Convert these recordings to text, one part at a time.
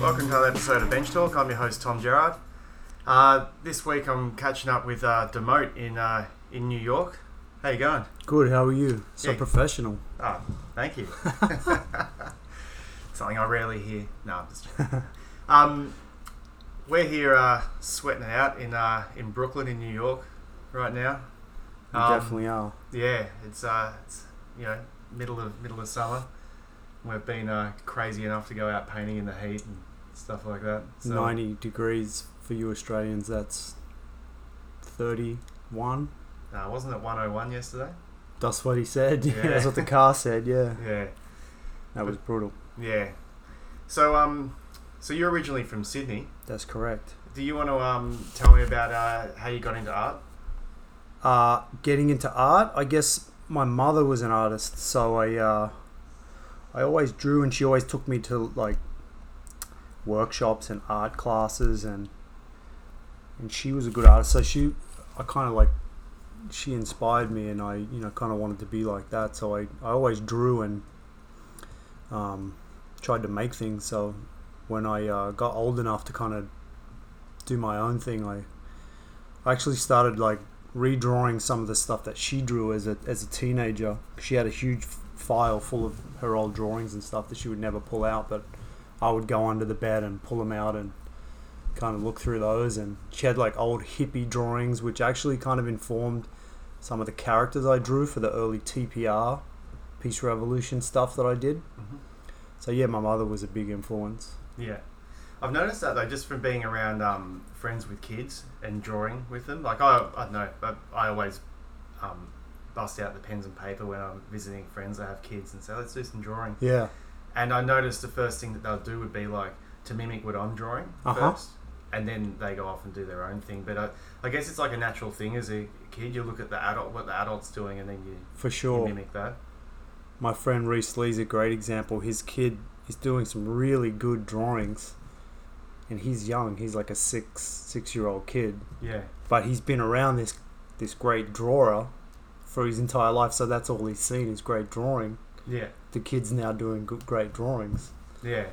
Welcome to another episode of Bench Talk. I'm your host Tom Gerard. Uh, this week I'm catching up with uh, Dmote in uh, in New York. How you going? Good. How are you? So Yeah. professional. Oh, thank you. Something I rarely hear. No, I'm just um, we're here uh, sweating it out in uh, in Brooklyn in New York right now. You Um, definitely are. Yeah, it's uh, it's you know middle of middle of summer. We've been uh, crazy enough to go out painting in the heat and stuff like that. So, Ninety degrees for you Australians. That's thirty-one. Uh, wasn't it 101 yesterday? That's what he said. Yeah, Yeah. that's what the car said. Yeah, Yeah, that was brutal. yeah. So um, so you're originally from Sydney. That's correct. Do you want to um tell me about uh, how you got into art? Uh, getting into art, I guess my mother was an artist, so I uh, I always drew, and she always took me to like workshops and art classes, and and she was a good artist. So she, I kind of like, she inspired me, and I you know kind of wanted to be like that. So I I always drew and um, tried to make things. So when I uh, got old enough to kind of do my own thing, I I actually started like redrawing some of the stuff that she drew as a as a teenager. She had a huge file full of her old drawings and stuff that she would never pull out, but I would go under the bed and pull them out and kind of look through those. And she had like old hippie drawings, which actually kind of informed some of the characters I drew for the early TPR, Peace Revolution stuff that I did. So yeah, my mother was a big influence. Yeah, I've noticed that though, just from being around um, friends with kids and drawing with them. Like I, I don't know, but I always um, bust out the pens and paper when I'm visiting friends that have kids and say, "Let's do some drawing." Yeah, And I noticed the first thing that they'll do would be like to mimic what I'm drawing Uh-huh. first, and then they go off and do their own thing. But I, I guess it's like a natural thing as a kid. You look at the adult, what the adult's doing, and then you, for you sure. mimic that. my friend Reese Lee's a great example. His kid is doing some really good drawings, and he's young. He's like a six six year old kid, Yeah, but he's been around this this great drawer for his entire life. So that's all he's seen is great drawing. yeah. The kid's now doing good, great drawings. Yeah,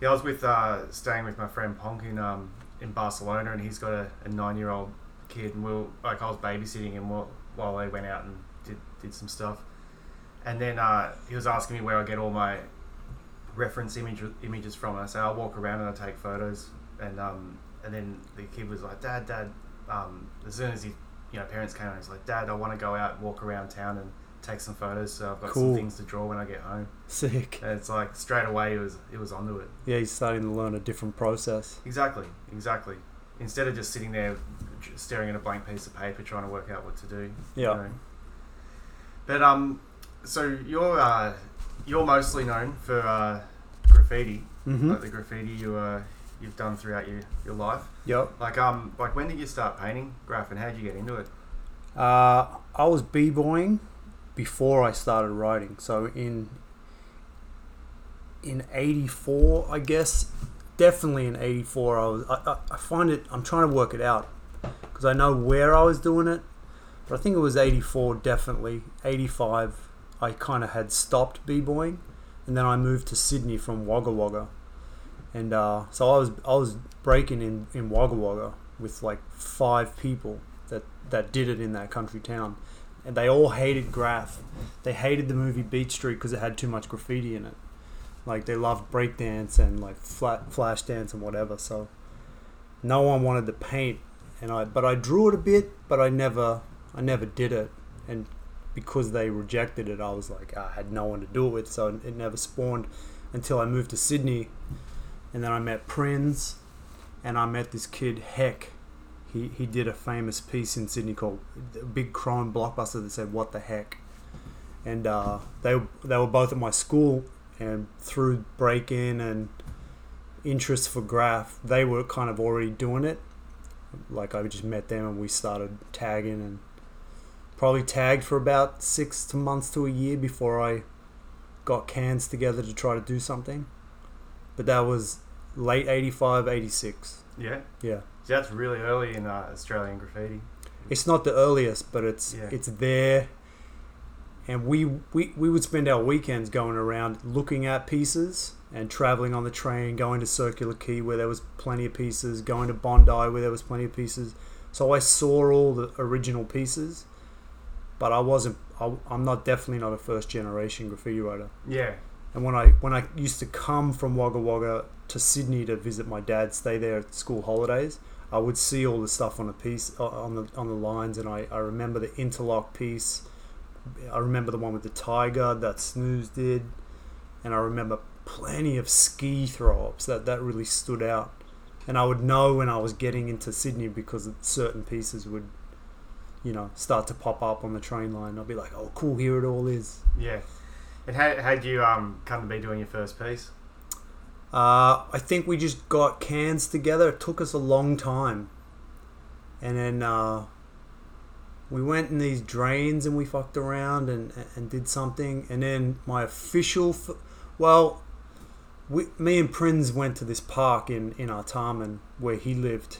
yeah. I was with uh, staying with my friend Ponk in um, in Barcelona, and he's got a, a nine year old kid, and we will like I was babysitting him while, while they went out and did did some stuff, and then uh, he was asking me where I get all my reference image images from. I say I walk around and I take photos, and um, and then the kid was like, Dad, Dad. Um, as soon as his you know, parents came, on, he's like, Dad, I want to go out, and walk around town, and take some photos. So I've got some things to draw when I get home. Sick. And it's like straight away it was it was onto it. Yeah, he's starting to learn a different process. Exactly, exactly. Instead of just sitting there staring at a blank piece of paper trying to work out what to do. you Yeah. know. But um, so you're uh, you're mostly known for uh, graffiti, Mm-hmm. like the graffiti you uh, you've done throughout your, your life. Yep. Like um, like when did you start painting graph and how did you get into it? Uh, I was b-boying before I started writing. So in in '84, I guess, definitely in '84, I was. I, I, I find it. I'm trying to work it out because I know where I was doing it, but I think it was '84. Definitely '85. I kind of had stopped b-boying, and then I moved to Sydney from Wagga Wagga, and uh, so I was I was breaking in in Wagga Wagga with like five people that that did it in that country town, and they all hated Graph. They hated the movie Beat Street because it had too much graffiti in it. Like they loved breakdance and like flat flash dance and whatever. So no one wanted to paint, and I but I drew it a bit, but I never I never did it, and because they rejected it, I was like I had no one to do it with, so it never spawned until I moved to Sydney, and then I met Prinz, and I met this kid Heck. He, he did a famous piece in Sydney called a big chrome blockbuster that said "What the heck," and uh, they they were both at my school, and through break in and interest for graph, they were kind of already doing it. Like I just met them and we started tagging and probably tagged for about six to months to a year before I got cans together to try to do something. But that was late 85, 86. Yeah. Yeah. So that's really early in uh, Australian graffiti. It's not the earliest, but it's Yeah. it's there. And we, we we would spend our weekends going around looking at pieces and traveling on the train, going to Circular Quay where there was plenty of pieces, going to Bondi where there was plenty of pieces. So I saw all the original pieces, but I wasn't. I, I'm not definitely not a first generation graffiti writer. Yeah. And when I when I used to come from Wagga Wagga to Sydney to visit my dad, stay there at school holidays, I would see all the stuff on the piece on the on the lines, and I, I remember the interlock piece. I remember the one with the tiger that Snooze did, and I remember plenty of ski throw ups that that really stood out. And I would know when I was getting into Sydney because certain pieces would, you know, start to pop up on the train line. I'll be like, "Oh, cool! Here it all is." Yeah. And how how'd you um come to be doing your first piece? Uh, I think we just got cans together. It took us a long time, and then uh, we went in these drains and we fucked around and and did something. And then my official, f- well, we, me and Prinz went to this park in in Artarmon where he lived,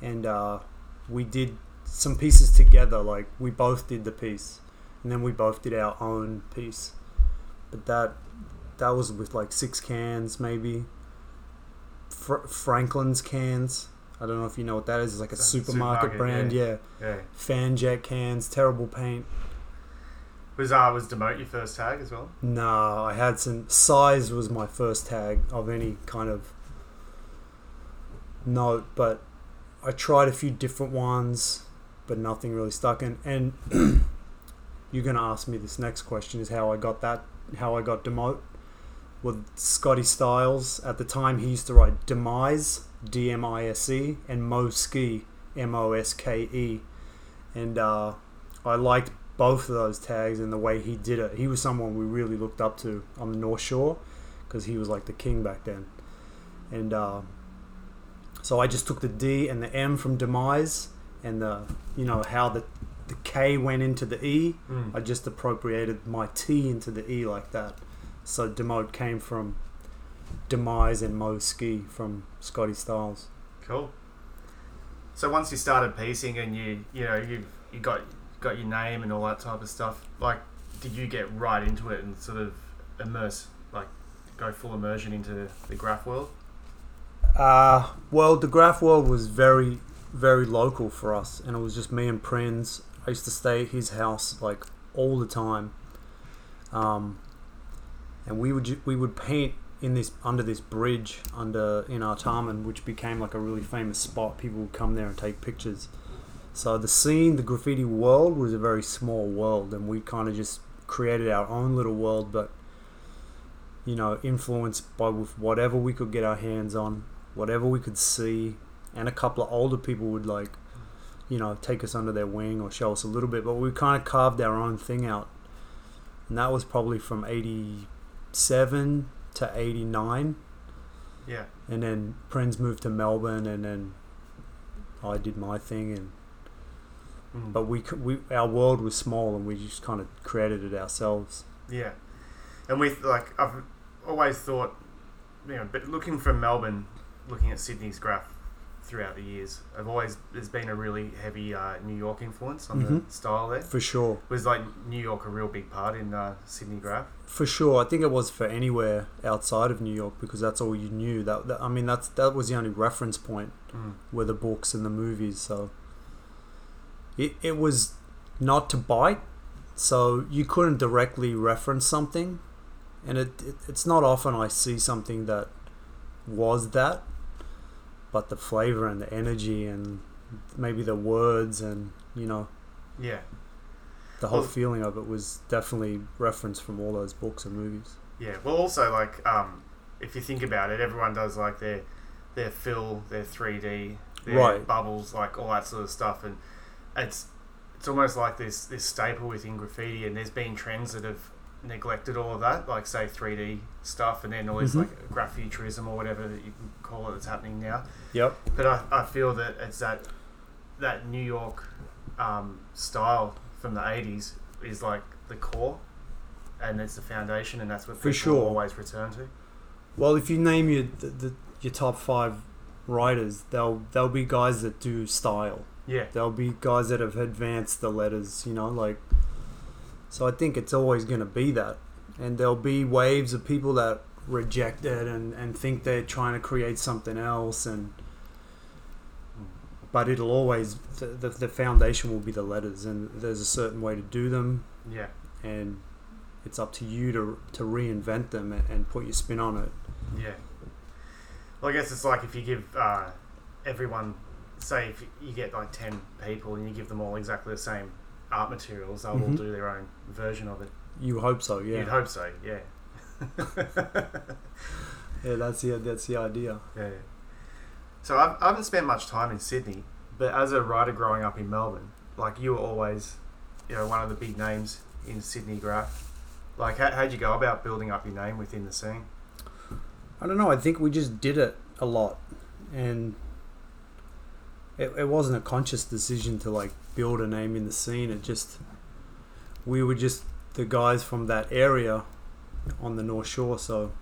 and uh, we did some pieces together. Like we both did the piece, and then we both did our own piece. But that that was with like six cans maybe Fr- franklin's cans i don't know if you know what that is it's like a supermarket, supermarket, brand yeah. Yeah. fanjet cans terrible paint Was uh was Dmote your first tag as well? no i had some size was my first tag of any kind of note but i tried a few different ones but nothing really stuck in and you're to ask me this next question is how i got that how i got Dmote with Scotty Styles. At the time, he used to write Demise, D M I S E, and Moske, M O S K E. And uh, I liked both of those tags and the way he did it. He was someone we really looked up to on the North Shore because he was like the king back then. And uh, so I just took the D and the M from Demise and the, you know, how the, the K went into the E. Mm. I just appropriated my T into the E like that. So Dmote came from Demise and Moske from Scotty Styles. Cool. So once you started piecing and you you know you you got got your name and all that type of stuff, like did you get right into it and sort of immerse like go full immersion into the graph world? Uh, well, the Graph World was very, very local for us, and it was just me and Prinz. I used to stay at his house like all the time, um, and we would we would paint in this under this bridge under in Artarmon, which became like a really famous spot. People would come there and take pictures. So the scene, the graffiti world, was a very small world, and we kind of just created our own little world, but you know, influenced by whatever we could get our hands on, whatever we could see, and a couple of older people would like, you know, take us under their wing or show us a little bit. But we kind of carved our own thing out, and that was probably from '87 to '89, Yeah. and then Prinz moved to Melbourne, and then I did my thing, and Mm. but we c- we our world was small, and we just kind of created it ourselves. Yeah, and with like I've always thought, you know, but looking from Melbourne, looking at Sydney's graph throughout the years, I've always there's been a really heavy uh, New York influence on Mhm. the style there. For sure. Was like New York a real big part in uh, Sydney graph? For sure, I think it was for anywhere outside of New York because that's all you knew. That, that I mean, that's that was the only reference point Mm. were the books and the movies. So it it was not to bite, so you couldn't directly reference something, and it, it it's not often I see something that was that, but the flavor and the energy and maybe the words and you know Yeah, the whole Well- feeling of it was definitely referenced from all those books and movies. yeah. Well, also like um, if you think about it, everyone does like their their fill, their three D, their Right. bubbles, like all that sort of stuff, and it's it's almost like this this staple within graffiti, and there's been trends that have neglected all of that, like say 3D stuff, and then all this Mhm. like graph futurism or whatever that you can call it that's happening now. Yep. But I, I feel that it's that that New York um, style from the 80s is like the core, and it's the foundation, and that's what For people sure. always return to. Well, if you name your the, the, your top five writers, they'll they'll be guys that do style. Yeah. There'll be guys that have advanced the letters, you know, like. So I think it's always going to be that, and there'll be waves of people that reject it and and think they're trying to create something else, and. But it'll always the, the, the foundation will be the letters, and there's a certain way to do them, Yeah. and it's up to you to to reinvent them and, and put your spin on it. Yeah. Well, I guess it's like if you give uh, everyone, say, if you get like 10 people and you give them all exactly the same art materials, they'll all Mhm. do their own version of it. You hope so, yeah. You'd hope so, yeah. Yeah, that's the that's the idea. Yeah. So I've, I haven't spent much time in Sydney, but as a writer growing up in Melbourne, like you were always, you know, one of the big names in Sydney graph. Like, how, how'd you go about building up your name within the scene? I don't know. I think we just did it a lot, and it, it wasn't a conscious decision to like build a name in the scene. It just we were just the guys from that area on the North Shore. So,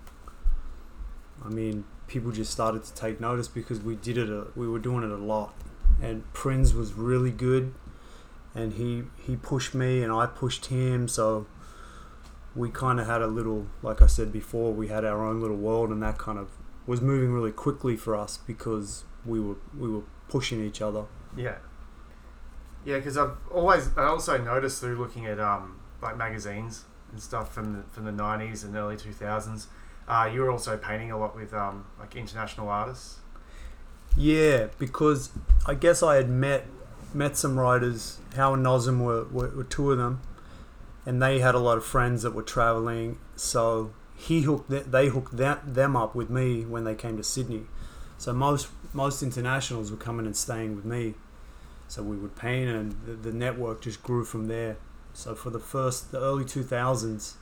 I mean, people just started to take notice because we did it. A, we were doing it a lot, and Prinz was really good, and he he pushed me and I pushed him. So we kind of had a little, like I said before, we had our own little world, and that kind of was moving really quickly for us because we were we were pushing each other. Yeah. Yeah, because I've always I also noticed through looking at um like magazines and stuff from the from the nineties and early two thousands, uh, you were also painting a lot with um like international artists. Yeah, because I guess I had met met some writers. How and Nosm were, were, were two of them, and they had a lot of friends that were traveling. So he hooked th- they hooked that, them up with me when they came to Sydney. So most most internationals were coming and staying with me. So we would paint, and the, the network just grew from there. So for the first the early two thousands,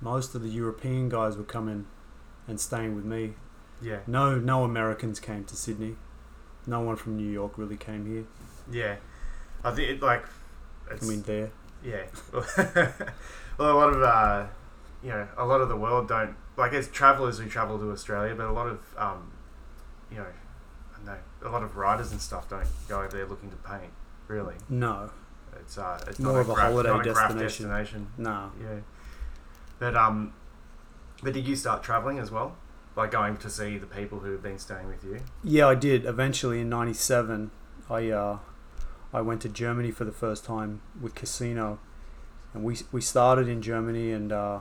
most of the European guys were coming and staying with me. Yeah. No, no Americans came to Sydney. No one from New York really came here. Yeah. I think it, like it's, I mean, there. Yeah. well, a lot of uh, you know, a lot of the world don't like as travelers who travel to Australia, but a lot of um, you know, a lot of writers and stuff don't go over there looking to paint. Really, No, it's uh, it's More not of a holiday not a destination. destination. no. Yeah. But um, but did you start traveling as well? Like going to see the people who have been staying with you? Yeah, I did. Eventually, in '97, I uh, I went to Germany for the first time with Casino, and we we started in Germany, and uh,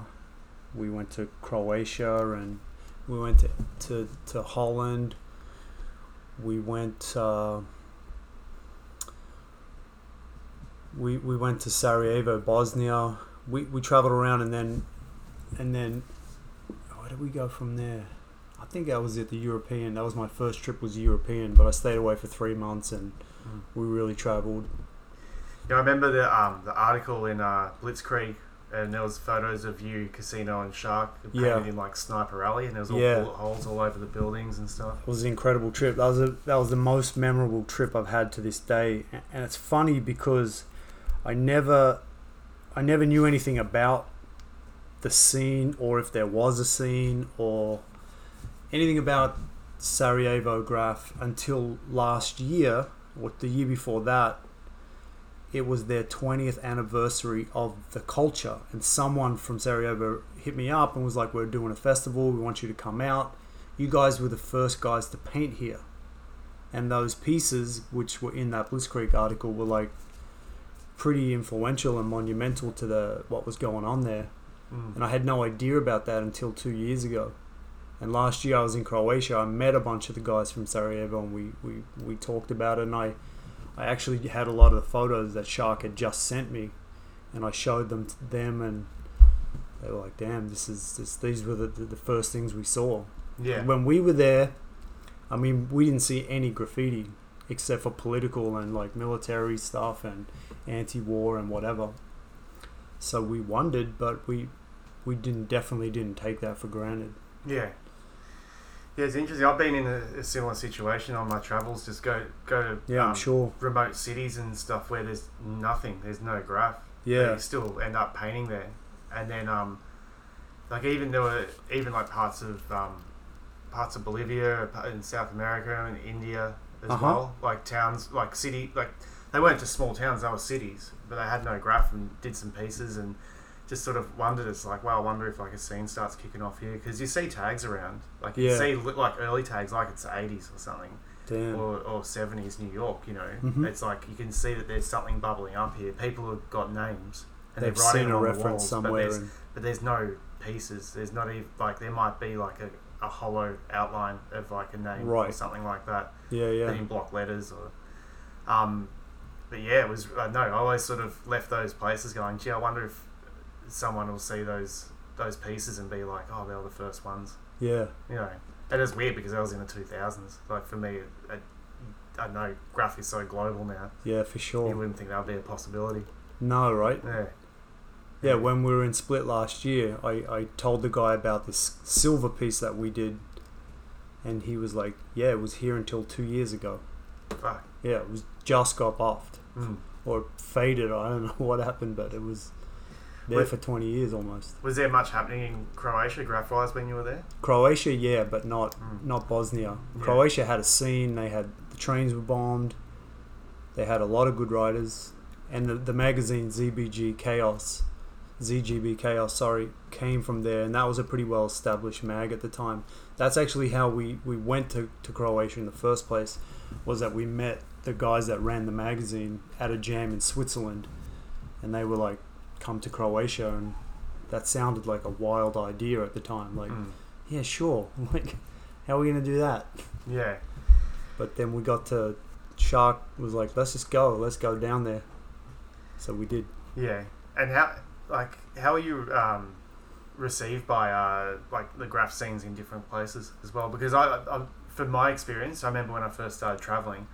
we went to Croatia, and we went to to, to Holland. We went. Uh, we, we went to Sarajevo, Bosnia. We, we traveled around and then and then where did we go from there? I think I was at the European. That was my first trip was European, but I stayed away for three months and we really traveled. Yeah, I remember the um, the article in uh, Blitzkrieg, and there was photos of you, Casino, and Shark painted Yeah. in like Sniper Alley, and there was all Yeah. bullet holes all over the buildings and stuff. It was an incredible trip. That was a, that was the most memorable trip I've had to this day. And it's funny because I never I never knew anything about the scene or if there was a scene or anything about Sarajevo graph until last year or the year before that it was their 20th anniversary of the culture and someone from Sarajevo hit me up and was like we're doing a festival we want you to come out you guys were the first guys to paint here. And those pieces, which were in that Bliss Blitzkrieg article, were like pretty influential and monumental to the what was going on there. Mm. And I had no idea about that until two years ago. And last year I was in Croatia. I met a bunch of the guys from Sarajevo, and we, we, we talked about it. And I I actually had a lot of the photos that Shark had just sent me, and I showed them to them, and they were like, "Damn, this is this, these were the, the, the first things we saw." Yeah, When we were there, I mean, we didn't see any graffiti except for political and like military stuff and anti-war and whatever. So we wondered, but we we didn't definitely didn't take that for granted. yeah, yeah. It's interesting. I've been in a, a similar situation on my travels. Just go go to Yeah, I'm um, sure. remote cities and stuff where there's nothing. There's no graph. Yeah, you still end up painting there. And then, um, like even there were even like parts of um, parts of Bolivia, in South America, and India as Uh-huh. well. Like towns, like city, like they weren't just small towns; they were cities, but they had no graph and did some pieces and just sort of wondered. It's like, well, I wonder if like a scene starts kicking off here because you see tags around, like you Yeah. see li- like early tags, like it's the eighties or something, Damn. or or seventies New York. You know, Mhm. it's like you can see that there's something bubbling up here. People have got names. And They've they're writing seen a on the reference walls, but somewhere. there's And, but there's no pieces. There's not even like there might be like a, a hollow outline of like a name or something like that, yeah, yeah. in block letters or. Um, but yeah, it was uh, no. I always sort of left those places going. Gee, I wonder if someone will see those those pieces and be like, oh, they were the first ones. Yeah. You know, that is weird because that was in the two thousands. Like for me, I, I know graph is so global now. Yeah, for sure. You wouldn't think that would be a possibility. No, right? Yeah. Yeah, when we were in Split last year, I, I told the guy about this silver piece that we did, and he was like, "Yeah, it was here until two years ago. Fuck. Yeah, it was just got buffed Mm. or faded. I don't know what happened, but it was there Wait. for twenty years almost. Was there much happening in Croatia, graph wise, when you were there? Croatia, yeah, but not Mm. not Bosnia. Yeah. Croatia had a scene. They had the trains were bombed. They had a lot of good writers, and the the magazine ZBG Chaos, ZGB Chaos, sorry, came from there, and that was a pretty well established mag at the time. That's actually how we we went to to Croatia in the first place, was that we met the guys that ran the magazine at a jam in Switzerland, and they were like, "Come to Croatia," and that sounded like a wild idea at the time, like Mm. yeah, sure. Like, how are we gonna do that? Yeah. But then we got to Shark was like, let's just go, let's go down there. So we did. Yeah. And how, like, how are you um, received by, uh, like, the graph scenes in different places as well? Because I, I, from my experience, I remember when I first started traveling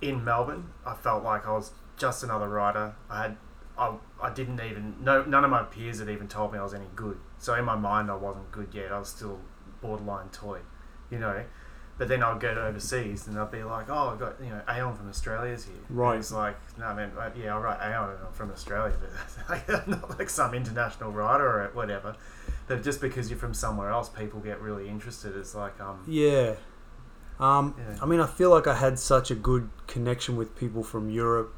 in Melbourne, I felt like I was just another writer. I had, I, I didn't even, no, none of my peers had even told me I was any good. So in my mind, I wasn't good yet. I was still borderline toy, you know. But then I'd go to overseas and I'd be like, oh, I've got, you know, Aeon from Australia's here. And Right. It's like, no, I mean, like, yeah, all right, Aeon, I'm from Australia, but like, I'm not like some international writer or whatever. But just because you're from somewhere else, people get really interested. It's like, um, Yeah. Um, Yeah. I mean, I feel like I had such a good connection with people from Europe,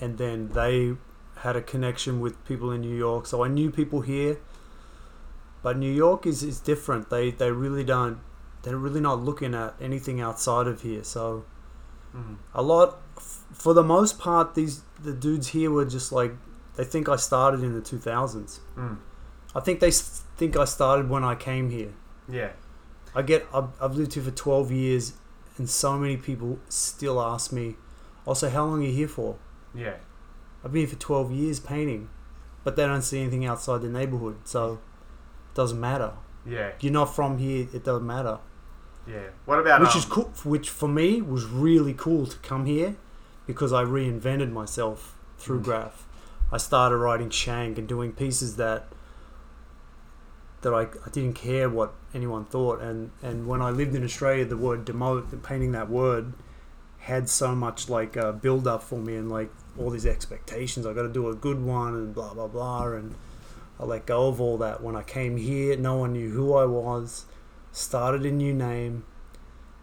and then they had a connection with people in New York. So I knew people here, but New York is, is different. They they really don't. They're really not looking at anything outside of here. So mm, a lot f- for the most part these the dudes here were just like they think I started in the 2000s. mm, I think they think I started when I came here. yeah, I get I've, I've lived here for 12 years and so many people still ask me also how long are you here for? yeah, I've been here for 12 years painting but they don't see anything outside the neighborhood so it doesn't matter. yeah, You're not from here it doesn't matter. yeah. What about which um, is cool which for me was really cool to come here because I reinvented myself through Mm. graph. I started writing shank and doing pieces that that I, I didn't care what anyone thought and and when I lived in Australia the word Dmote painting that word had so much like uh, build up for me and like all these expectations. I got to do a good one and blah blah blah and I let go of all that. When I came here no one knew who I was started a new name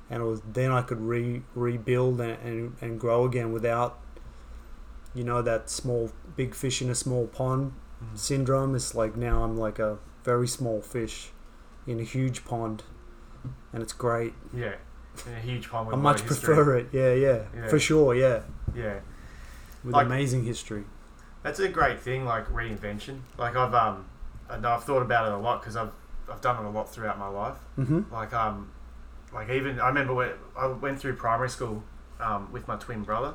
and it was then I could re rebuild and, and, and grow again without you know that small big fish in a small pond mm, syndrome. It's like now I'm like a very small fish in a huge pond and it's great. Yeah, in a huge pond with I much prefer it. Yeah, yeah Yeah. for sure yeah. Yeah. With Like- amazing history That's a great thing, like reinvention. Like I've um, and I've thought about it a lot because I've I've done it a lot throughout my life. mm-hmm. Like um, like even I remember when I went through primary school um, with my twin brother,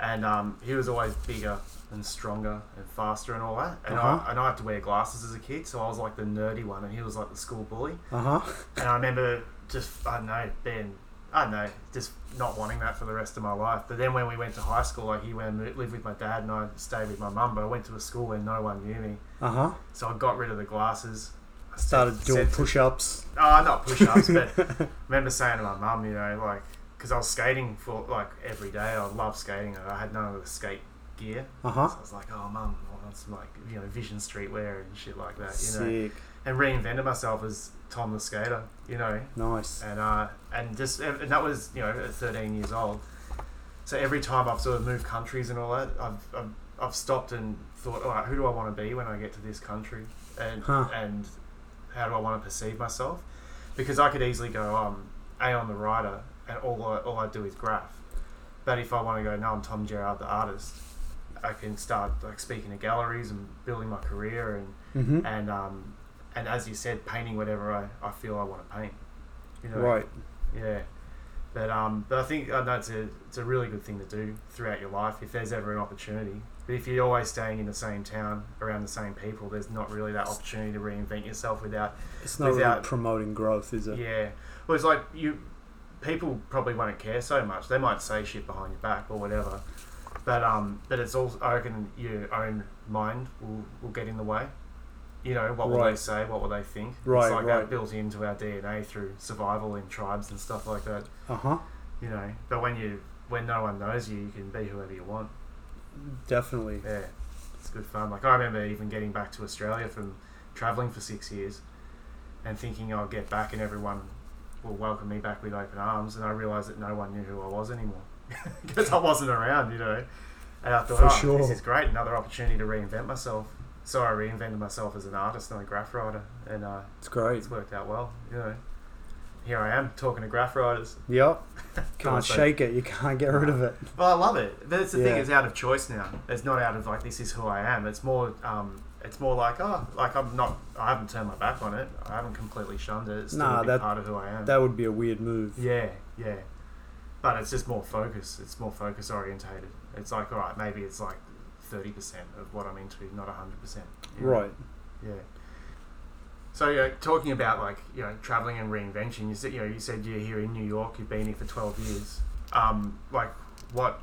and um, he was always bigger and stronger and faster and all that. And Uh-huh. I and I had to wear glasses as a kid, so I was like the nerdy one, and he was like the school bully. uh-huh And I remember just I don't know being I don't know just not wanting that for the rest of my life. But then when we went to high school, like he went and lived with my dad, and I stayed with my mum. But I went to a school where no one knew me, uh-huh so I got rid of the glasses. I started doing said to- push-ups Oh, not push-ups, but I remember saying to my mum, you know, like, because I was skating for like every day. I love skating. I had none of the skate gear. uh-huh So I was like, oh, mum, I want some like you know Vision streetwear and shit like that. You know. and reinvented myself as Tom the skater. You know, Nice. and uh, and just and that was you know at 13 years old. So every time I've sort of moved countries and all that, I've I've, I've stopped and thought, all right, who do I want to be when I get to this country, and Huh. and how do I want to perceive myself? Because I could easily go, um, Aeon the writer, and all I, all I do is graph. But if I want to go, no, I'm Tom Gerard, the artist. I can start like speaking to galleries and building my career and Mm-hmm. and um, and as you said, painting whatever I, I feel I want to paint. You know, Right. yeah. But um, but I think I know it's a it's a really good thing to do throughout your life if there's ever an opportunity. But if you're always staying in the same town around the same people, there's not really that opportunity to reinvent yourself without. It's not really promoting growth, is it? Yeah. Well, it's like you people probably won't care so much. They might say shit behind your back or whatever. But um, but it's all I reckon your own mind will, will get in the way. You know what will they say? What will they think? Right, It's like right. that built into our DNA through survival in tribes and stuff like that. Uh huh. You know, but when you when no one knows you, you can be whoever you want. Definitely. Yeah, it's good fun. Like I remember even getting back to Australia from traveling for six years, and thinking I'll get back and everyone will welcome me back with open arms, and I realised that no one knew who I was anymore because I wasn't around. You know, and I thought, For oh, sure. this is great, another opportunity to reinvent myself. So I reinvented myself as an artist and a graph writer, and uh, It's great. it's worked out well. You know, here I am talking to graph writers. Yep. Can't so- shake it. You can't get rid of it. Well, I love it. That's the thing; Yeah. it's out of choice now. It's not out of like this is who I am. It's more, um, it's more like oh, like I'm not. I haven't turned my back on it. I haven't completely shunned it. It's still Nah, a that- part of who I am. That would be a weird move. yeah, yeah. But it's just more focus. It's more focus orientated. It's like all right, maybe it's like thirty percent of what I'm into, not hundred percent. Right. Yeah. So yeah, talking about like you know traveling and reinvention. You said you know you said you're here in New York. You've been here for twelve years. Um, like what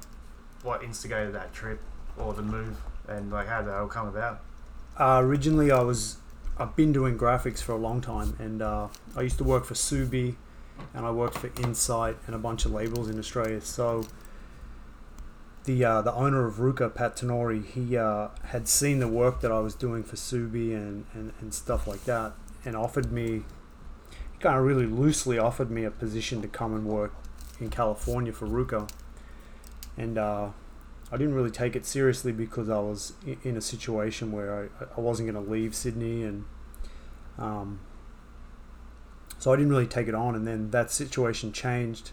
what instigated that trip or the move, and like how did that all come about? Uh, originally, I was I've been doing graphics for a long time, and uh, I used to work for Ksubi, and I worked for Insight and a bunch of labels in Australia. So the uh, the owner of RVCA, Pat Tenore, he uh, had seen the work that I was doing for Ksubi and, and, and stuff like that, and offered me, he kind of really loosely offered me a position to come and work in California for RVCA, and. Uh, I didn't really take it seriously because I was in a situation where I, I wasn't going to leave Sydney, and um, so I didn't really take it on. And then that situation changed,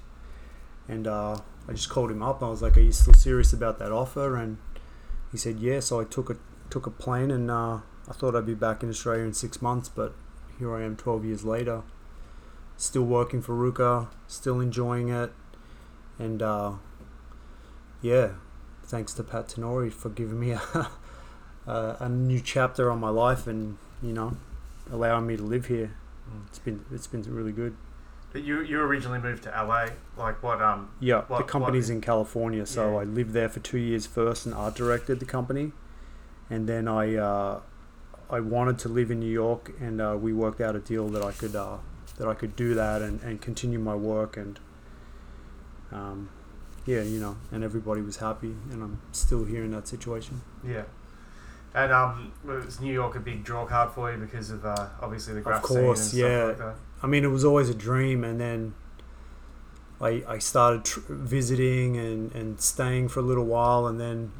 and uh, I just called him up. And I was like, "Are you still serious about that offer?" And he said, "Yeah." So I took a took a plane, and uh, I thought I'd be back in Australia in six months, but here I am, twelve years later, still working for RVCA, still enjoying it, and uh, yeah, thanks to Pat Tenore for giving me a, a, a new chapter on my life and you know allowing me to live here. It's been it's been really good. But you you originally moved to LA. Like what? Um. Yeah, What- the company's what- in California, so Yeah. I lived there for two years first and art directed the company, and then I uh, I wanted to live in New York, and uh, we worked out a deal that I could uh, that I could do that and, and continue my work and um, yeah, you know, and everybody was happy, and I'm still here in that situation. Yeah. And um, was New York a big draw card for you because of uh, obviously the graph course, scene and yeah. stuff like that? I mean, it was always a dream, and then I I started tr- visiting and, and staying for a little while, and then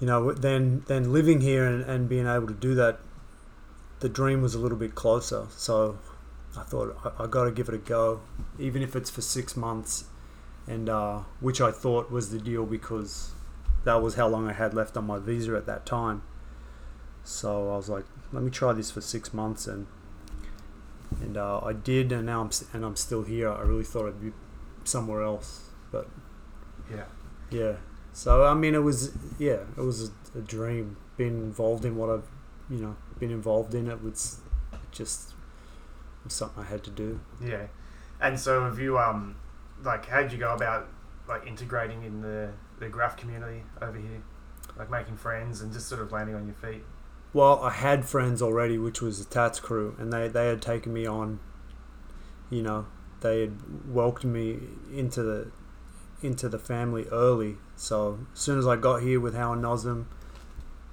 you know then then living here and, and being able to do that, the dream was a little bit closer. So I thought I, I got to give it a go, even if it's for six months, and uh, which I thought was the deal because that was how long I had left on my visa at that time. So I was like, let me try this for six months and and uh, I did, and now I'm and I'm still here. I really thought I'd be somewhere else, but Yeah. yeah. So I mean, it was yeah, it was a, a dream. Being involved in what I've you know been involved in it was just was something I had to do. Yeah. And so have you um like how did you go about like integrating in the the graph community over here? Like making friends and just sort of landing on your feet. Well, I had friends already, which was the Tats Cru, and they, they had taken me on. You know, they had welcomed me into the into the family early. So as soon as I got here with How and Nosm,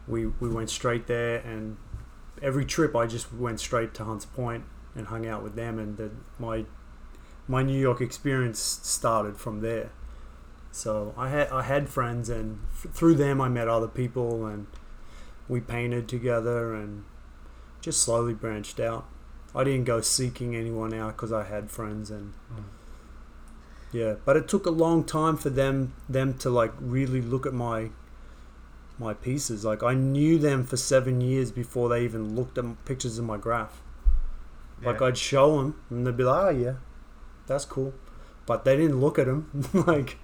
we we went straight there, and every trip I just went straight to Hunts Point and hung out with them, and the, my my New York experience started from there. So I had I had friends, and f- through them I met other people, and we painted together, and just slowly branched out. I didn't go seeking anyone out because I had friends, and Mm. yeah. But it took a long time for them them to like really look at my my pieces. Like I knew them for seven years before they even looked at pictures of my graph. Like I'd show them, and they'd be like, "Oh yeah, that's cool," but they didn't look at them. like,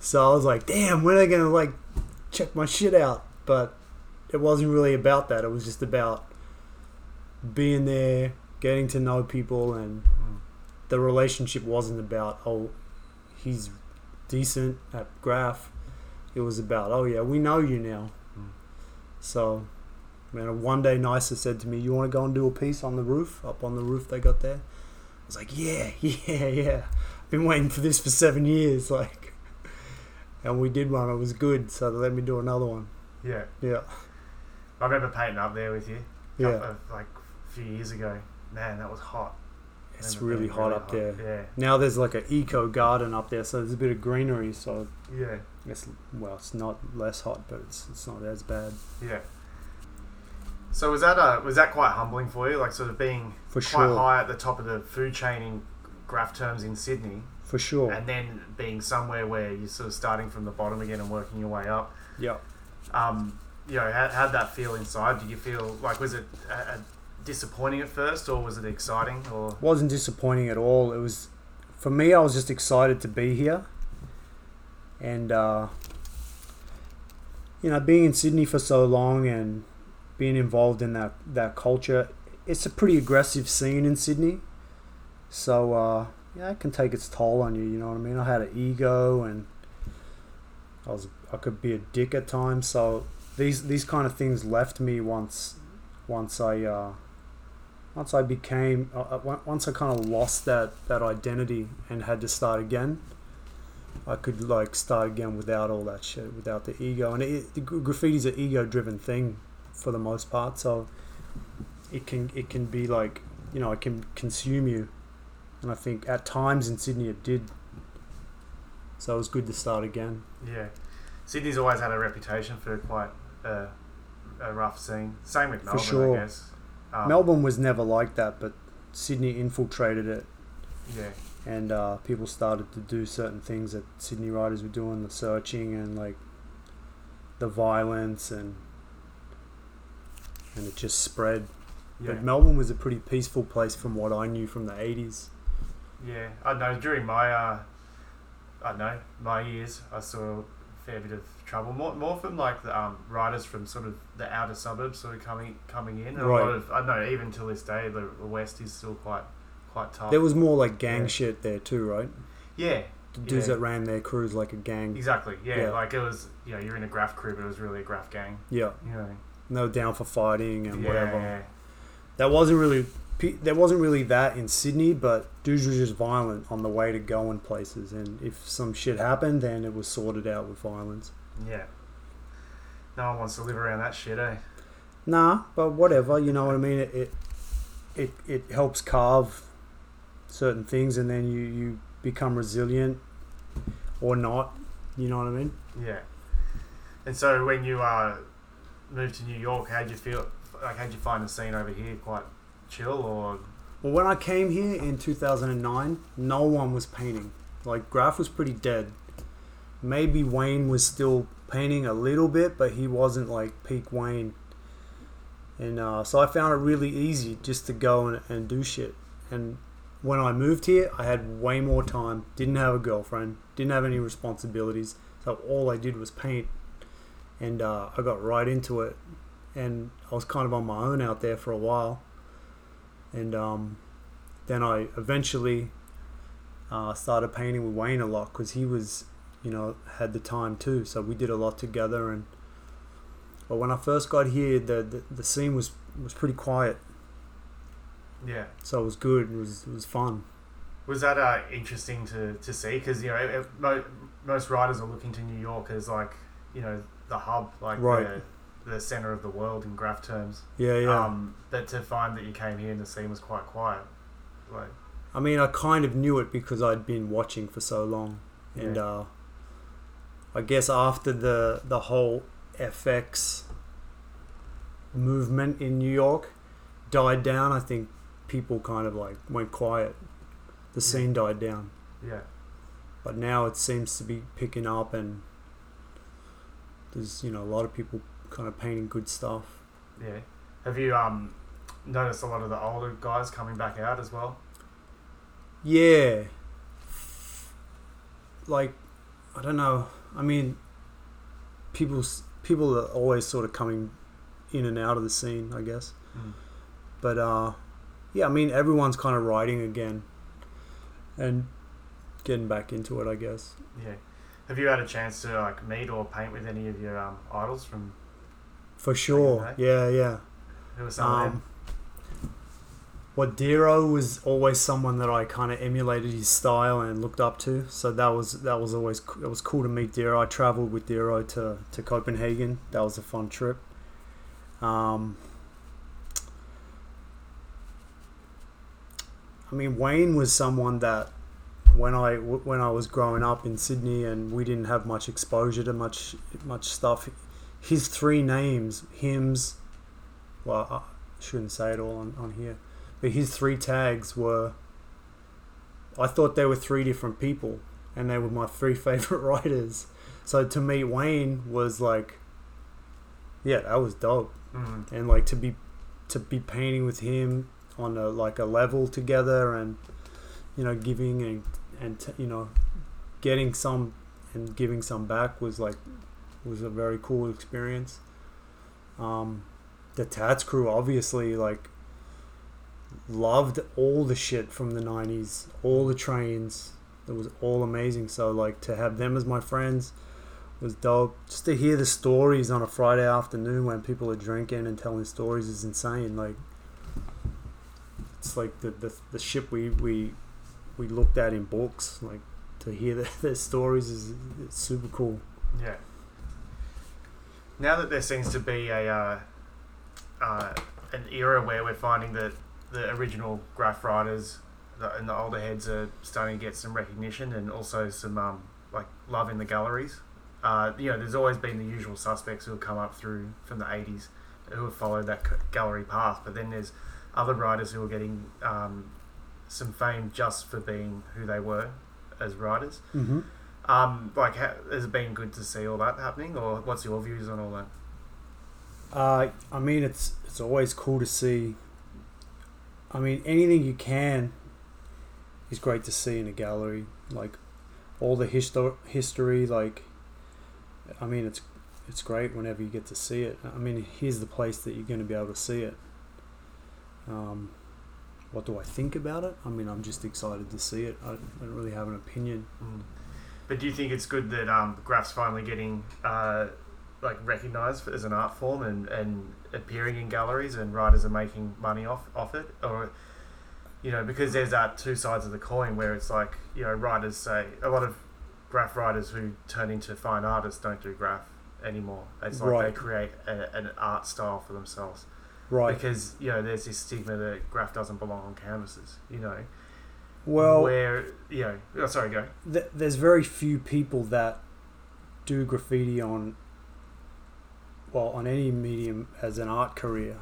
so I was like, "Damn, when are they gonna like check my shit out?" But it wasn't really about that. It was just about being there, getting to know people, and Mm. the relationship wasn't about oh, he's decent at graph. It was about oh yeah, we know you now. Mm. So, man, one day Nicer said to me, "You want to go and do a piece on the roof, up on the roof they got there?" I was like, "Yeah, yeah, yeah." I've been waiting for this for seven years, like, and we did one. It was good, so they let me do another one. Yeah. Yeah, I remember painting up there with you. yeah. of, like a few years ago. Man, that was hot. It's really hot up there. Yeah. Now there's like an eco garden up there, so there's a bit of greenery. So Yeah. it's well, it's not less hot, but it's it's not as bad Yeah. So was that uh was that quite humbling for you, like sort of being for quite sure. high at the top of the food chain in graph terms in Sydney, For sure. and then being somewhere where you're sort of starting from the bottom again and working your way up. Yeah. Um, you know, how how'd that feel inside? Did you feel like was it uh, uh, disappointing at first, or was it exciting? Or wasn't disappointing at all. It was for me. I was just excited to be here, and uh, you know, being in Sydney for so long and being involved in that that culture. It's a pretty aggressive scene in Sydney, so uh, yeah, it can take its toll on you. You know what I mean? I had an ego, and I was I could be a dick at times. So these these kind of things left me once once I. Uh, once I became, uh, uh, once I kind of lost that, that identity and had to start again, I could like start again without all that shit, without the ego. And it, the gra- graffiti's an ego-driven thing for the most part, so it can it can be like you know it can consume you, and I think at times in Sydney it did. So it was good to start again. yeah, Sydney's always had a reputation for quite a, a rough scene. Same with For Melbourne, sure. I guess. Um, Melbourne was never like that, but Sydney infiltrated it Yeah. and uh, people started to do certain things that Sydney riders were doing, the searching and like the violence and and it just spread. Yeah. But Melbourne was a pretty peaceful place from what I knew from the eighties. Yeah, I know. During my, uh, I don't know my years, I saw fair bit of trouble. More, more from like the um, riders from sort of the outer suburbs, sort of coming coming in. And A lot of I don't know. Even till this day, the, the west is still quite quite tough. There was more like gang Yeah. shit there too, right? yeah, The dudes Yeah. that ran their crews like a gang. exactly. Yeah, Yeah. like it was. You know, you're in a graph crew, but it was really a graph gang. Yeah, You know. and they were down for fighting and yeah, whatever. That wasn't really. There wasn't really that in Sydney, but dudes were just violent on the way to going places, and if some shit happened, then it was sorted out with violence. Yeah. No one wants to live around that shit, eh? Nah, but whatever. You know what I mean? It it it, it helps carve certain things, and then you you become resilient or not. You know what I mean? Yeah. And so when you uh, moved to New York, how'd you feel? Like, how'd you find the scene over here? Quite chill, or Well, when I came here in 2009, no one was painting. Like Graph was pretty dead. Maybe Wane was still painting a little bit, but he wasn't like peak Wane. And uh, so I found it really easy just to go and, and do shit. And when I moved here, I had way more time. Didn't have a girlfriend. Didn't have any responsibilities. So all I did was paint. And uh, I got right into it. And I was kind of on my own out there for a while and um, then I eventually uh, started painting with Wane a lot because he was, you know, had the time too. So we did a lot together. And but when I first got here, the the, the scene was was pretty quiet, yeah. so it was good. It was it was fun. Was that uh, interesting to, to see? Because you know, it, it- most riders are looking to New York as like you know the hub, like Right. the, the center of the world in graph terms. Yeah, yeah. Um, but to find that you came here and the scene was quite quiet, like I mean, I kind of knew it because I'd been watching for so long, and Yeah. uh, I guess after the the whole FX movement in New York died down, I think people kind of like went quiet. The Yeah. scene died down, yeah, but now it seems to be picking up, and there's you know a lot of people kind of painting good stuff. yeah. Have you um noticed a lot of the older guys coming back out as well? Yeah. Like, I don't know. I mean, people people are always sort of coming in and out of the scene, I guess. But uh, yeah, I mean, everyone's kind of writing again and getting back into it, I guess. Yeah. Have you had a chance to like meet or paint with any of your um, idols from For sure. Yeah, yeah. some of Um, Dero was always someone that I kind of emulated his style and looked up to. So that was that was always it was cool to meet Dero. I traveled with Dero to to Copenhagen. That was a fun trip. Um, I mean, Wane was someone that when I when I was growing up in Sydney and we didn't have much exposure to much much stuff. His three names, hymns. Well, I shouldn't say it all on, on here but his three tags were I thought they were three different people and they were my three favorite writers. So to meet Wane was like yeah, that was dope. Mm. And like to be to be painting with him on a like a level together and you know giving and and t- you know getting some and giving some back was like was a very cool experience. Um, the Tats Cru obviously like loved all the shit from the 90s all the trains. It was all amazing. So like to have them as my friends was dope. Just to hear the stories on a friday afternoon when people are drinking and telling stories is insane. Like it's like the the, the shit we we we looked at in books like to hear the, their stories is super cool. Yeah. Now that there seems to be a uh, uh, an era where we're finding that the original graph writers and the older heads are starting to get some recognition and also some um, like love in the galleries. Uh, you know, there's always been the usual suspects who have come up through from the 80s who have followed that gallery path, but then there's other writers who are getting um, some fame just for being who they were as writers. mm-hmm. Um, like, ha- has it been good to see all that happening, or what's your views on all that? Uh, I mean, it's it's always cool to see. I mean, anything you can is great to see in a gallery. Like all the histo- history, like I mean, it's it's great whenever you get to see it. I mean, here's the place that you're going to be able to see it. Um, what do I think about it? I mean, I'm just excited to see it. I, I don't really have an opinion. But do you think it's good that um, graph's finally getting uh, like recognised as an art form and, and appearing in galleries and writers are making money off off it, or you know, because there's that two sides of the coin where it's like you know, writers say a lot of graph writers who turn into fine artists don't do graph anymore. It's like Right. they create a, an art style for themselves. Right. because you know there's this stigma that graph doesn't belong on canvases. You know, Well, where you know, oh, sorry, go. th- there's very few people that do graffiti on well on any medium as an art career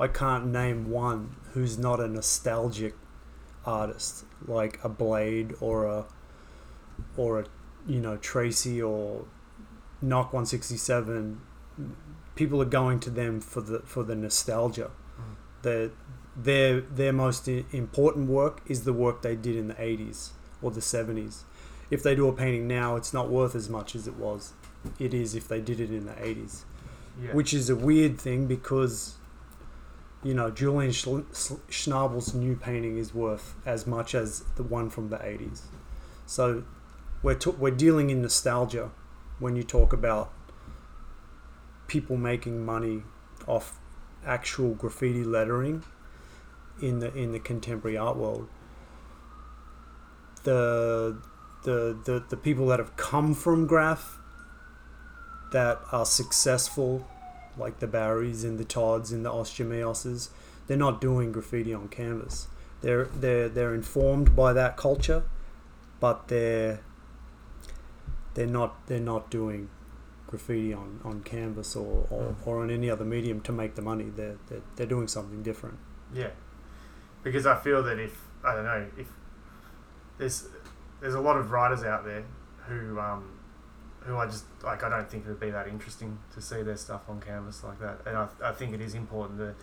i can't name one who's not a nostalgic artist like a blade or a or a you know tracy or Noc 167 people are going to them for the for the nostalgia Mm. the their their most important work is the work they did in the 80s or the 70s. If they do a painting now, it's not worth as much as it was. It is if they did it in the 80s, Yeah. which is a weird thing because, you know, Julian Schnabel's new painting is worth as much as the one from the 80s. So we're, t- we're dealing in nostalgia when you talk about people making money off actual graffiti lettering in the in the contemporary art world the the the, the people that have come from graph that are successful like the Barrys and the Todds and the Os Gemeoses, they're not doing graffiti on canvas. They're they're they're informed by that culture, but they're they're not they're not doing graffiti on, on canvas or, or, hmm. or on any other medium to make the money. They're, they're they're doing something different. Yeah, because I feel that if I don't know if there's there's a lot of writers out there who um, who I just like I don't think it would be that interesting to see their stuff on canvas like that, and I, I think it is important to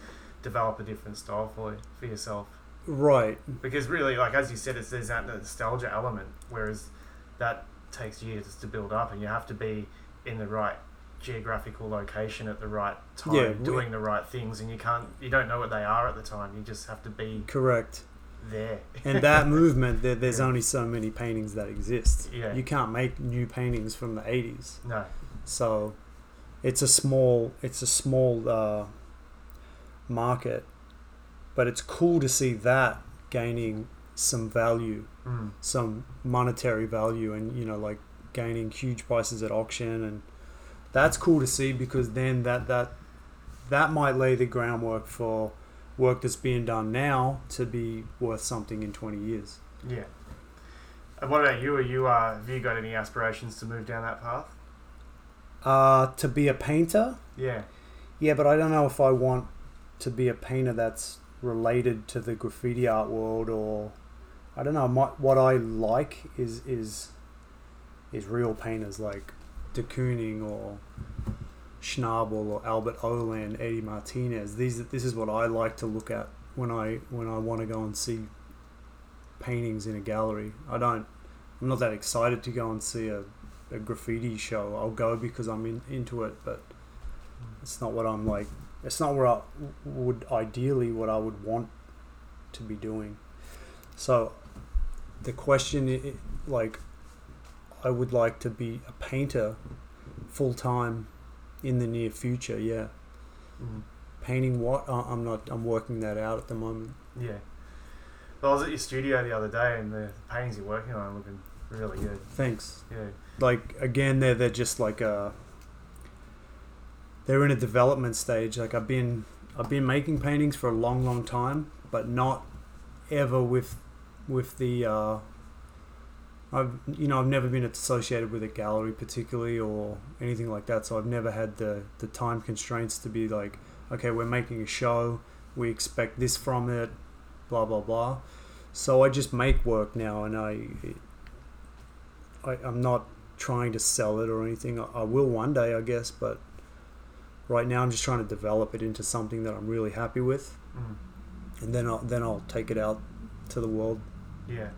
develop a different style for for yourself. Right. Because really, like as you said, it's there's that nostalgia element, whereas that takes years to build up, and you have to be in the right geographical location at the right time, Yeah, we- doing the right things, and you can't, you don't know what they are at the time. You just have to be Correct. there. And that movement, there, there's Yeah. only so many paintings that exist. Yeah. You can't make new paintings from the 80s. no, So it's a small it's a small uh, market, but it's cool to see that gaining some value, mm. some monetary value, and you know like gaining huge prices at auction, and that's cool to see because then that that that might lay the groundwork for work that's being done now to be worth something in 20 years. yeah. And what about you? Are you uh, have you got any aspirations to move down that path? Uh, to be a painter, Yeah, Yeah, but I don't know if I want to be a painter that's related to the graffiti art world, or I don't know. My, what I like is is is real painters like de Kooning or Schnabel or Albert Oehlen, Eddie Martinez. These this is what I like to look at when I when I want to go and see paintings in a gallery. I don't. I'm not that excited to go and see a, a graffiti show. I'll go because I'm in, into it, but it's not what I'm like. It's not where I would ideally what I would want to be doing. So, the question, like, I would like to be a painter full time in the near future. Yeah, mm. painting what? Uh, I'm not. I'm working that out at the moment. yeah. Well, I was at your studio the other day, and the paintings you're working on are looking really good. Thanks. Yeah, Like again, they're they're just like a. They're in a development stage. Like I've been, I've been making paintings for a long, long time, but not ever with, with the. Uh, I've you know I've never been associated with a gallery particularly or anything like that, so I've never had the the time constraints to be like, okay, we're making a show, we expect this from it, blah blah blah. So I just make work now, and I, I I'm not trying to sell it or anything. I, I will one day, I guess, but right now I'm just trying to develop it into something that I'm really happy with, mm. and then I'll then I'll take it out to the world. yeah.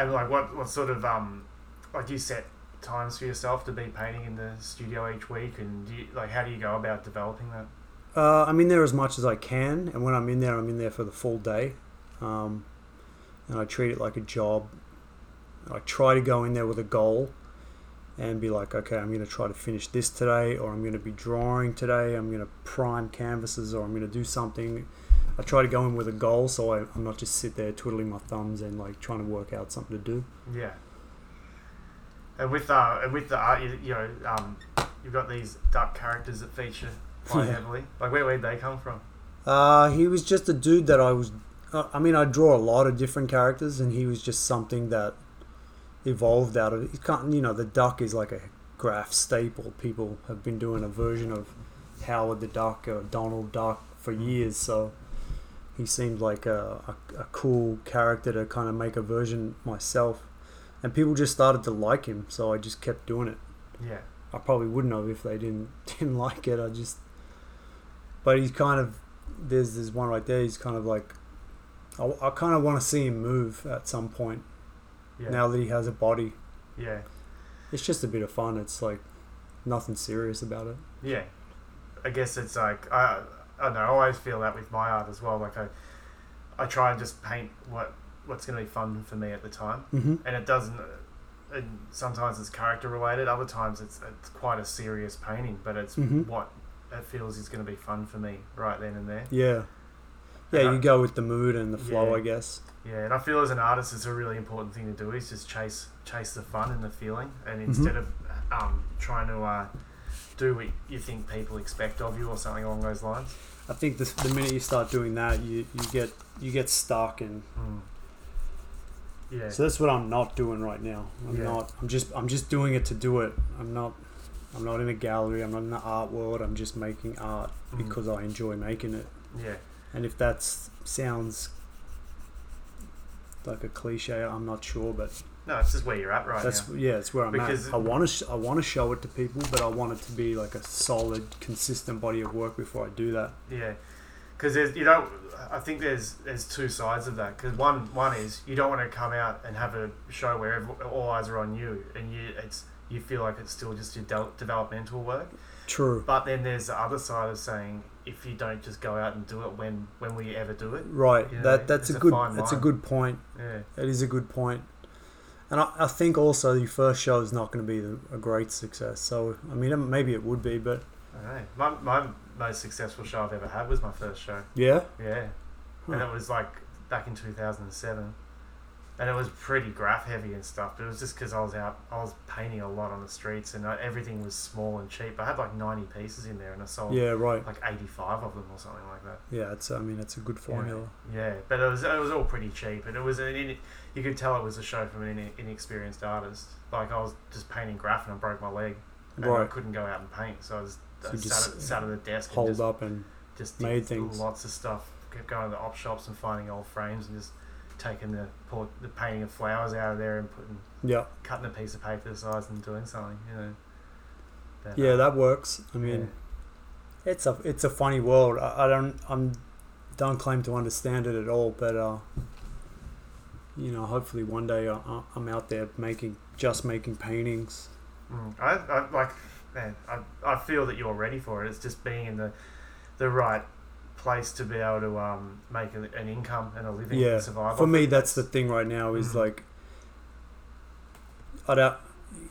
And like, what what sort of um, like do you set times for yourself to be painting in the studio each week, and you, like how do you go about developing that? Uh, I'm in there as much as I can, and when I'm in there, I'm in there for the full day, um, and I treat it like a job. I try to go in there with a goal, and be like, okay, I'm going to try to finish this today, or I'm going to be drawing today. I'm going to prime canvases, or I'm going to do something. I try to go in with a goal, so I, I'm not just sit there twiddling my thumbs and like trying to work out something to do. Yeah. And with uh, and with the art, you, you know, um, you've got these dark characters that feature quite Yeah. heavily. Like, where where'd they come from? Uh, he was just a dude that I was. Uh, I mean, I draw a lot of different characters, and he was just something that evolved out of. It can't, you know, the duck is like a graph staple. People have been doing a version of Howard the Duck or Donald Duck for years, so he seemed like a, a, a cool character to kind of make a version myself, and people just started to like him, so I just kept doing it. Yeah. I probably wouldn't have if they didn't didn't like it. I just, but he's kind of there's there's one right there. He's kind of like, I, I kind of want to see him move at some point. Yeah. Now that he has a body, Yeah. it's just a bit of fun. It's like nothing serious about it. Yeah. I guess it's like I I don't know. I always feel that with my art as well. Like I I try and just paint what what's going to be fun for me at the time, Mm-hmm. and it doesn't. And sometimes it's character related. Other times it's it's quite a serious painting, but it's Mhm. what it feels is going to be fun for me right then and there. Yeah, yeah. And I- You go with the mood and the flow, Yeah. I guess. Yeah, and I feel as an artist, it's a really important thing to do is just chase chase the fun and the feeling, and Mhm. instead of um, trying to uh, do what you think people expect of you or something along those lines. I think the, the minute you start doing that, you, you get you get stuck and Mm. Yeah. so that's what I'm not doing right now. I'm Yeah. not. I'm just I'm just doing it to do it. I'm not. I'm not in a gallery. I'm not in the art world. I'm just making art Mm. because I enjoy making it. yeah. And if that sounds like a cliche, I'm not sure, but No, it's just where you're at right that's now. yeah, it's where I'm Because- at. I want to sh- I want to show it to people, but I want it to be like a solid, consistent body of work before I do that. Yeah, because there's you know I think there's there's two sides of that. Because one one is you don't want to come out and have a show where every, all eyes are on you and you it's you feel like it's still just your de- developmental work. True. But then there's the other side of saying if you don't just go out and do it, when when will you ever do it? Right. That that's it's a a good fine that's a line. good point. Yeah, It is a good point. And I, I think also your first show is not going to be the, a great success. So I mean, maybe it would be, but I don't know. My my most successful show I've ever had was my first show. yeah. Yeah, and Huh. it was like back in 2007 and it was pretty graph heavy and stuff but it was just because i was out i was painting a lot on the streets and uh, everything was small and cheap i had like 90 pieces in there and i sold Yeah. Right. like 85 of them or something like that Yeah. It's. I mean, it's a good formula. yeah but it was it was all pretty cheap and it was an in, you could tell it was a show from an in, inexperienced artist like i was just painting graph and i broke my leg and i couldn't go out and paint so i was So I you sat, just at, sat at the desk and Hold just up and just made did things. lots of stuff. Kept going to the op shops and finding old frames and just taking the pour, the painting of flowers out of there and putting yeah. cutting a piece of paper the size and doing something. You know. But, Yeah. uh, That works. I mean, it's a it's a funny world. I, I don't I'm don't claim to understand it at all, but uh, you know, hopefully one day I, I- I'm out there making just making paintings. Mm, I, I like, man. I, I feel that you're ready for it. It's just being in the the right place to be able to um make an income and a living Yeah, and survive. For me, it. that's the thing right now is Mhm. like I don't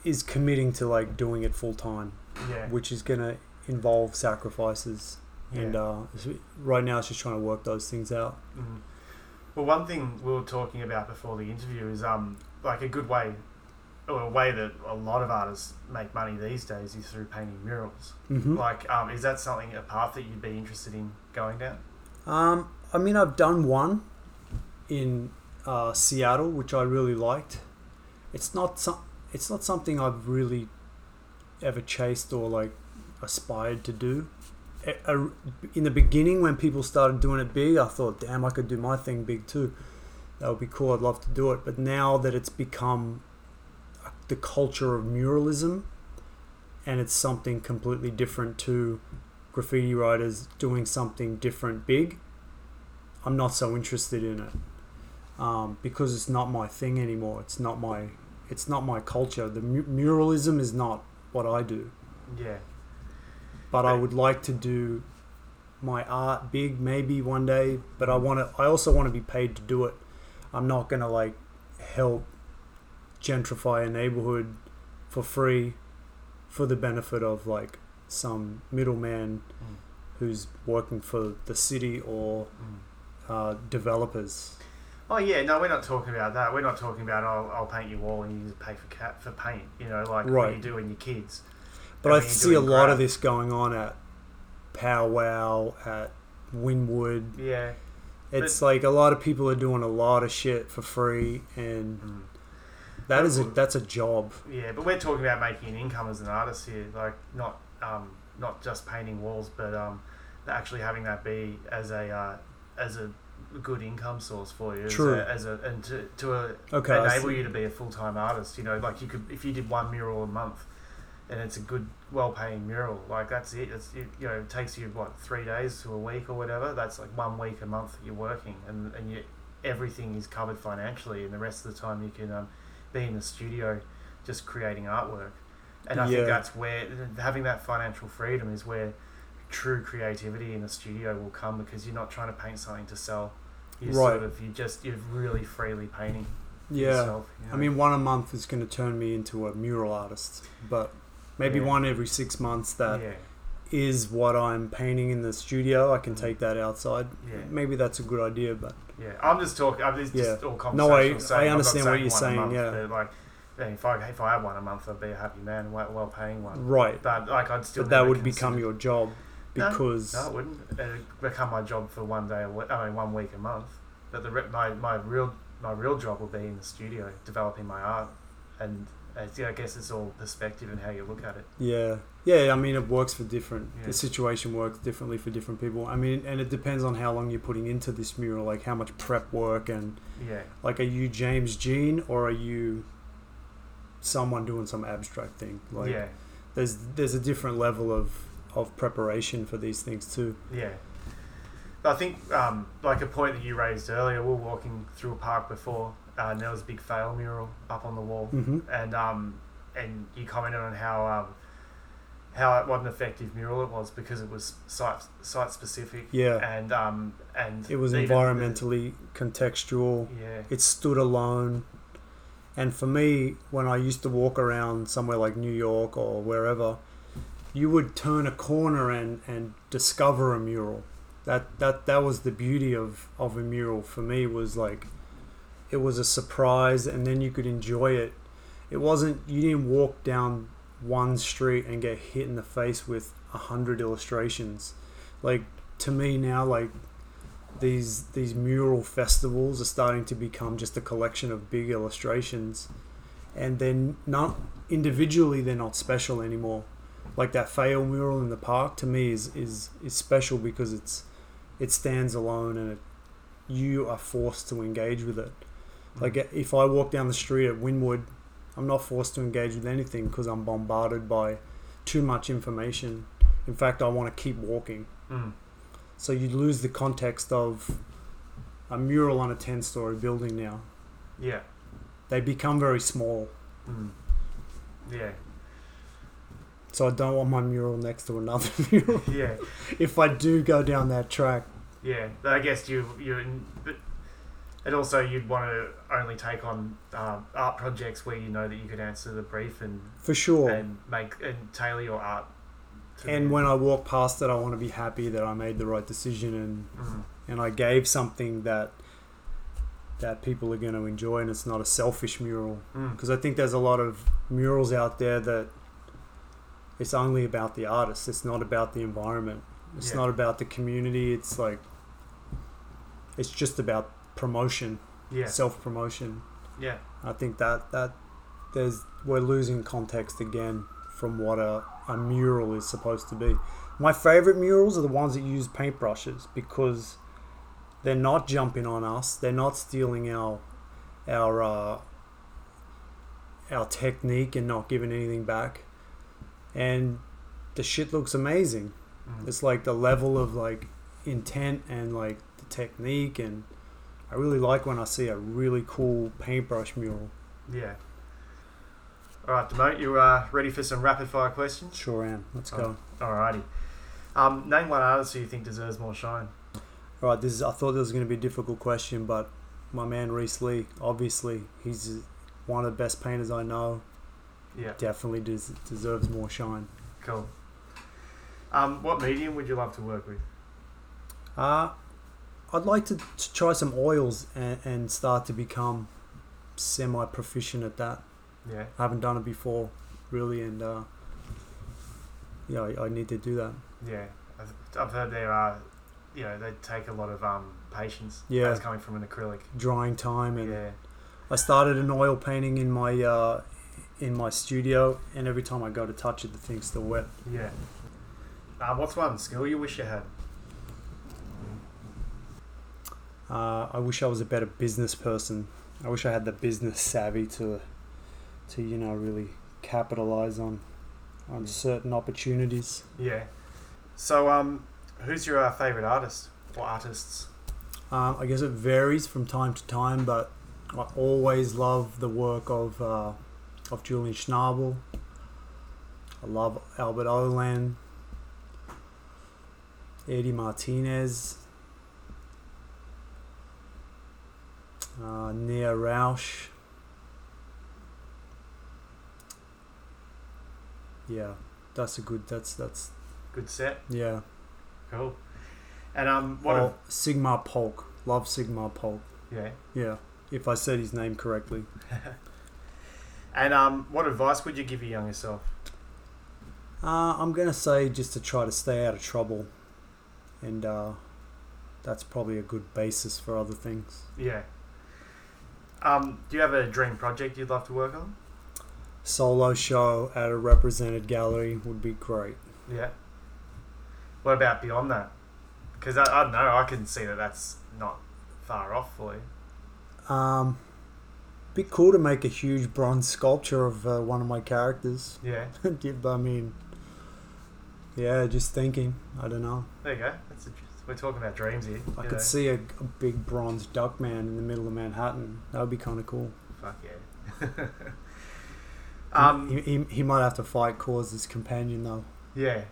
is committing to like doing it full time, yeah. which is gonna involve sacrifices. And uh, right now, it's just trying to work those things out. Mhm. Well, one thing we were talking about before the interview is um like a good way, a way that a lot of artists make money these days is through painting murals. hmm Like, um, is that something a path that you'd be interested in going down? Um, I mean, I've done one in uh, Seattle, which I really liked. It's not some, It's not something I've really ever chased or like aspired to do. In the beginning, when people started doing it big, I thought, "Damn, I could do my thing big too. That would be cool. I'd love to do it." But now that it's become the culture of muralism, and it's something completely different to graffiti writers doing something different big, I'm not so interested in it um, because it's not my thing anymore. It's not my it's not my culture. The mu- muralism is not what I do. Yeah. But I would like to do my art big maybe one day. But I want to. I also want to be paid to do it. I'm not gonna like help gentrify a neighborhood for free for the benefit of like some middleman Mm. who's working for the city or Mm. uh, developers. Oh yeah, no, we're not talking about that. We're not talking about I'll, I'll paint your wall and you just pay for cat for paint. You know, like what you do when you're kids. But I I mean, you're see a lot of this going on at Powwow, at Wynwood. Yeah. It's like a lot of people are doing a lot of shit for free, and Mm. That is a that's a job. Yeah, but we're talking about making an income as an artist here, like not um, not just painting walls, but um, actually having that be as a uh, as a good income source for you. True. As a, as a and to to a, Okay, enable you to be a full time artist. You know, like you could if you did one mural a month, and it's a good, well paying mural. Like that's it. It's it, you know it takes you what three days to a week or whatever. That's like one week a month that you're working, and and you everything is covered financially, and the rest of the time you can um, be in the studio just creating artwork. And I Yeah. think that's where having that financial freedom is where true creativity in the studio will come because you're not trying to paint something to sell. You're Right. sort of you just you're really freely painting Yeah, yourself. you I mean, one a month is going to turn me into a mural artist, but maybe Yeah. one every six months that yeah, is what I'm painting in the studio. I can take that outside. Yeah. Maybe that's a good idea, but yeah. I'm just talking. I'm just, just Yeah. all No, I- conversational saying. I understand what you're saying, month, yeah. like if I if I had one a month, I'd be a happy man, well, well paying one. Right. But like I'd still. But that would become your job because No, it wouldn't. It'd become my job for one day. A week, I mean, one week a month. But the my my real my real job will be in the studio, developing my art, and I guess it's all perspective and how you look at it. yeah, yeah. I mean, it works for different. Yeah. The situation works differently for different people. I mean, and it depends on how long you're putting into this mural, like how much prep work and Yeah, like, are you James Jean or are you someone doing some abstract thing? Like, yeah, there's there's a different level of of preparation for these things too. yeah. I think um, like a point that you raised earlier, we are walking through a park before, uh, and there was a big Faile mural up on the wall. hmm and um, and you commented on how um, how what an effective mural it was because it was site site specific. Yeah. And um, and It was even the- environmentally contextual. yeah. It stood alone. And for me, when I used to walk around somewhere like New York or wherever, you would turn a corner and, and discover a mural. That that that was the beauty of, of a mural for me was like it was a surprise and then you could enjoy it. It wasn't you didn't walk down one street and get hit in the face with a hundred illustrations. Like to me now like these these mural festivals are starting to become just a collection of big illustrations and then not individually they're not special anymore like that Faile mural in the park to me is is is special because it's it stands alone and it, you are forced to engage with it like if i walk down the street at wynwood i'm not forced to engage with anything because i'm bombarded by too much information in fact i want to keep walking Mm. so you lose the context of a mural on a 10 story building now. Yeah. They become very small. Mm. Yeah. So I don't want my mural next to another mural. Yeah. if I do go down that track, Yeah. I guess you you and also you'd want to only take on um, art projects where you know that you could answer the brief and for sure. and make and tailor your art. And when I walk past it, I want to be happy that I made the right decision and, Mm. and I gave something that that people are going to enjoy and it's not a selfish mural. Mm. Because I think there's a lot of murals out there that it's only about the artist. It's not about the environment. It's Yeah. not about the community. It's like it's just about promotion, Yeah. self promotion. Yeah. I think that that there's we're losing context again from what a, a mural is supposed to be. My favorite murals are the ones that use paintbrushes because they're not jumping on us. They're not stealing our our uh, our technique and not giving anything back. And the shit looks amazing. Mm. It's like the level of like intent and like the technique and I really like when I see a really cool paintbrush mural. Yeah. All right, Dmote, you uh, ready for some rapid fire questions? Sure am. Let's Oh. go. Alrighty. Um, name one artist who you think deserves more shine. All right, this is. I thought this was going to be a difficult question, but my man Reese Lee, obviously, he's one of the best painters I know. Yeah, Definitely des- deserves more shine. cool. Um, what medium would you love to work with? Uh, I'd like to, to try some oils and, and start to become semi proficient at that. Yeah, I haven't done it before, really, and uh, yeah, I, I need to do that. yeah. I've, I've heard there are, you know, they take a lot of um, patience. Yeah. That's coming from an acrylic. Drying time, and Yeah, I started an oil painting in my uh, in my studio, and every time I go to touch it, the thing's still wet. yeah. Uh, what's one skill you wish you had? Uh, I wish I was a better business person. I wish I had the business savvy to, to you know, really capitalize on, on certain opportunities. Yeah. So, um, who's your uh, favorite artist or artists? Um, I guess it varies from time to time, but I always love the work of uh, of Julian Schnabel. I love Albert Oehlen, Eddie Martinez, uh, Neo Rauch. Yeah, that's a good. That's that's Good set. yeah. Cool. And um, what? oh, If, Sigmar Polk. Love Sigma Polk. yeah. Yeah, if I said his name correctly. And um, what advice would you give your younger self? Uh, I'm gonna say just to try to stay out of trouble, and uh, that's probably a good basis for other things. Yeah. Um, do you have a dream project you'd love to work on? Solo show at a represented gallery would be great. Yeah. What about beyond that? Because I, I don't know, I can see that that's not far off for you. Um, be cool to make a huge bronze sculpture of uh, one of my characters. Yeah. I mean, yeah, just thinking. I don't know. There you go. That's a, we're talking about dreams here. I could know. see a, a big bronze duck man in the middle of Manhattan. That would be kind of cool. Fuck yeah. um, he, he, he might have to fight Kaws's companion though. yeah.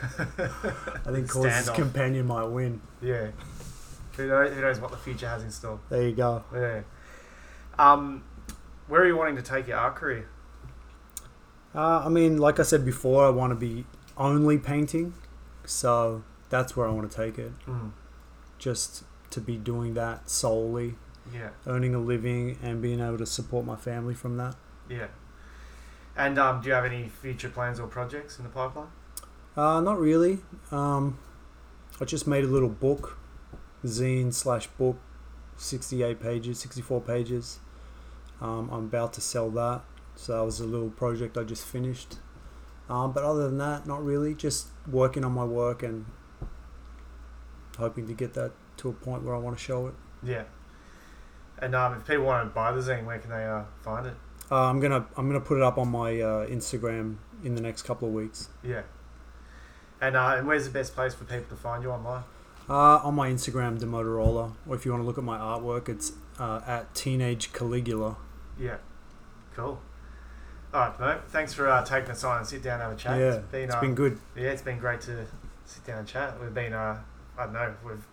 I think Kaws's companion might win. Yeah. Who knows, who knows what the future has in store? There you go. Yeah. Um, where are you wanting to take your art career? Uh, I mean, like I said before, I want to be only painting, so that's where I want to take it. Mm. Just to be doing that solely, Yeah. earning a living, and being able to support my family from that. Yeah. And um, do you have any future plans or projects in the pipeline? Uh, not really. Um, I just made a little book, zine slash book, 68 pages, 64 pages. Um, I'm about to sell that. So that was a little project I just finished. Um, but other than that, not really. Just working on my work and hoping to get that to a point where I want to show it. Yeah. And um, if people want to buy the zine, where can they uh, find it? Uh, I'm gonna I'm gonna put it up on my uh, Instagram in the next couple of weeks. Yeah. And, uh, and where's the best place for people to find you online? Uh, on my Instagram, Dmotorola, or if you want to look at my artwork, it's uh, at Teenage Caligula. Yeah. Cool. All right, mate. Thanks for uh, taking the time and sit down and have a chat. yeah, it's been, it's uh, been good. yeah, it's been great to sit down and chat. We've been, uh, I don't know, we've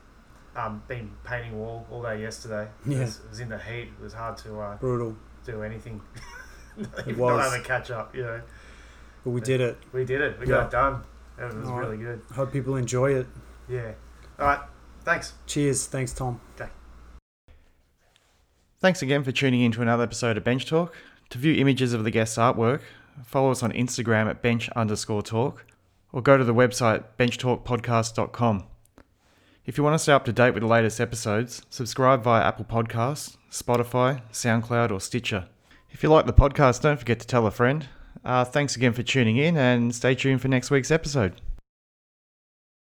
um, been painting wall all day yesterday. It, Yeah. was, it was in the heat. It was hard to uh, Brutal, do anything. It was. not have a catch up, you know. but we did it. We did it. We Yeah. got it done. It was All right. really good. Hope people enjoy it. Yeah. All right. Thanks. Cheers. Thanks, Tom. Thanks again for tuning in to another episode of Bench Talk. To view images of the guest's artwork, follow us on Instagram at bench underscore talk or go to the website benchtalkpodcast.com. If you want to stay up to date with the latest episodes, subscribe via Apple Podcasts, Spotify, SoundCloud, or Stitcher. If you like the podcast, don't forget to tell a friend. Uh, thanks again for tuning in and stay tuned for next week's episode.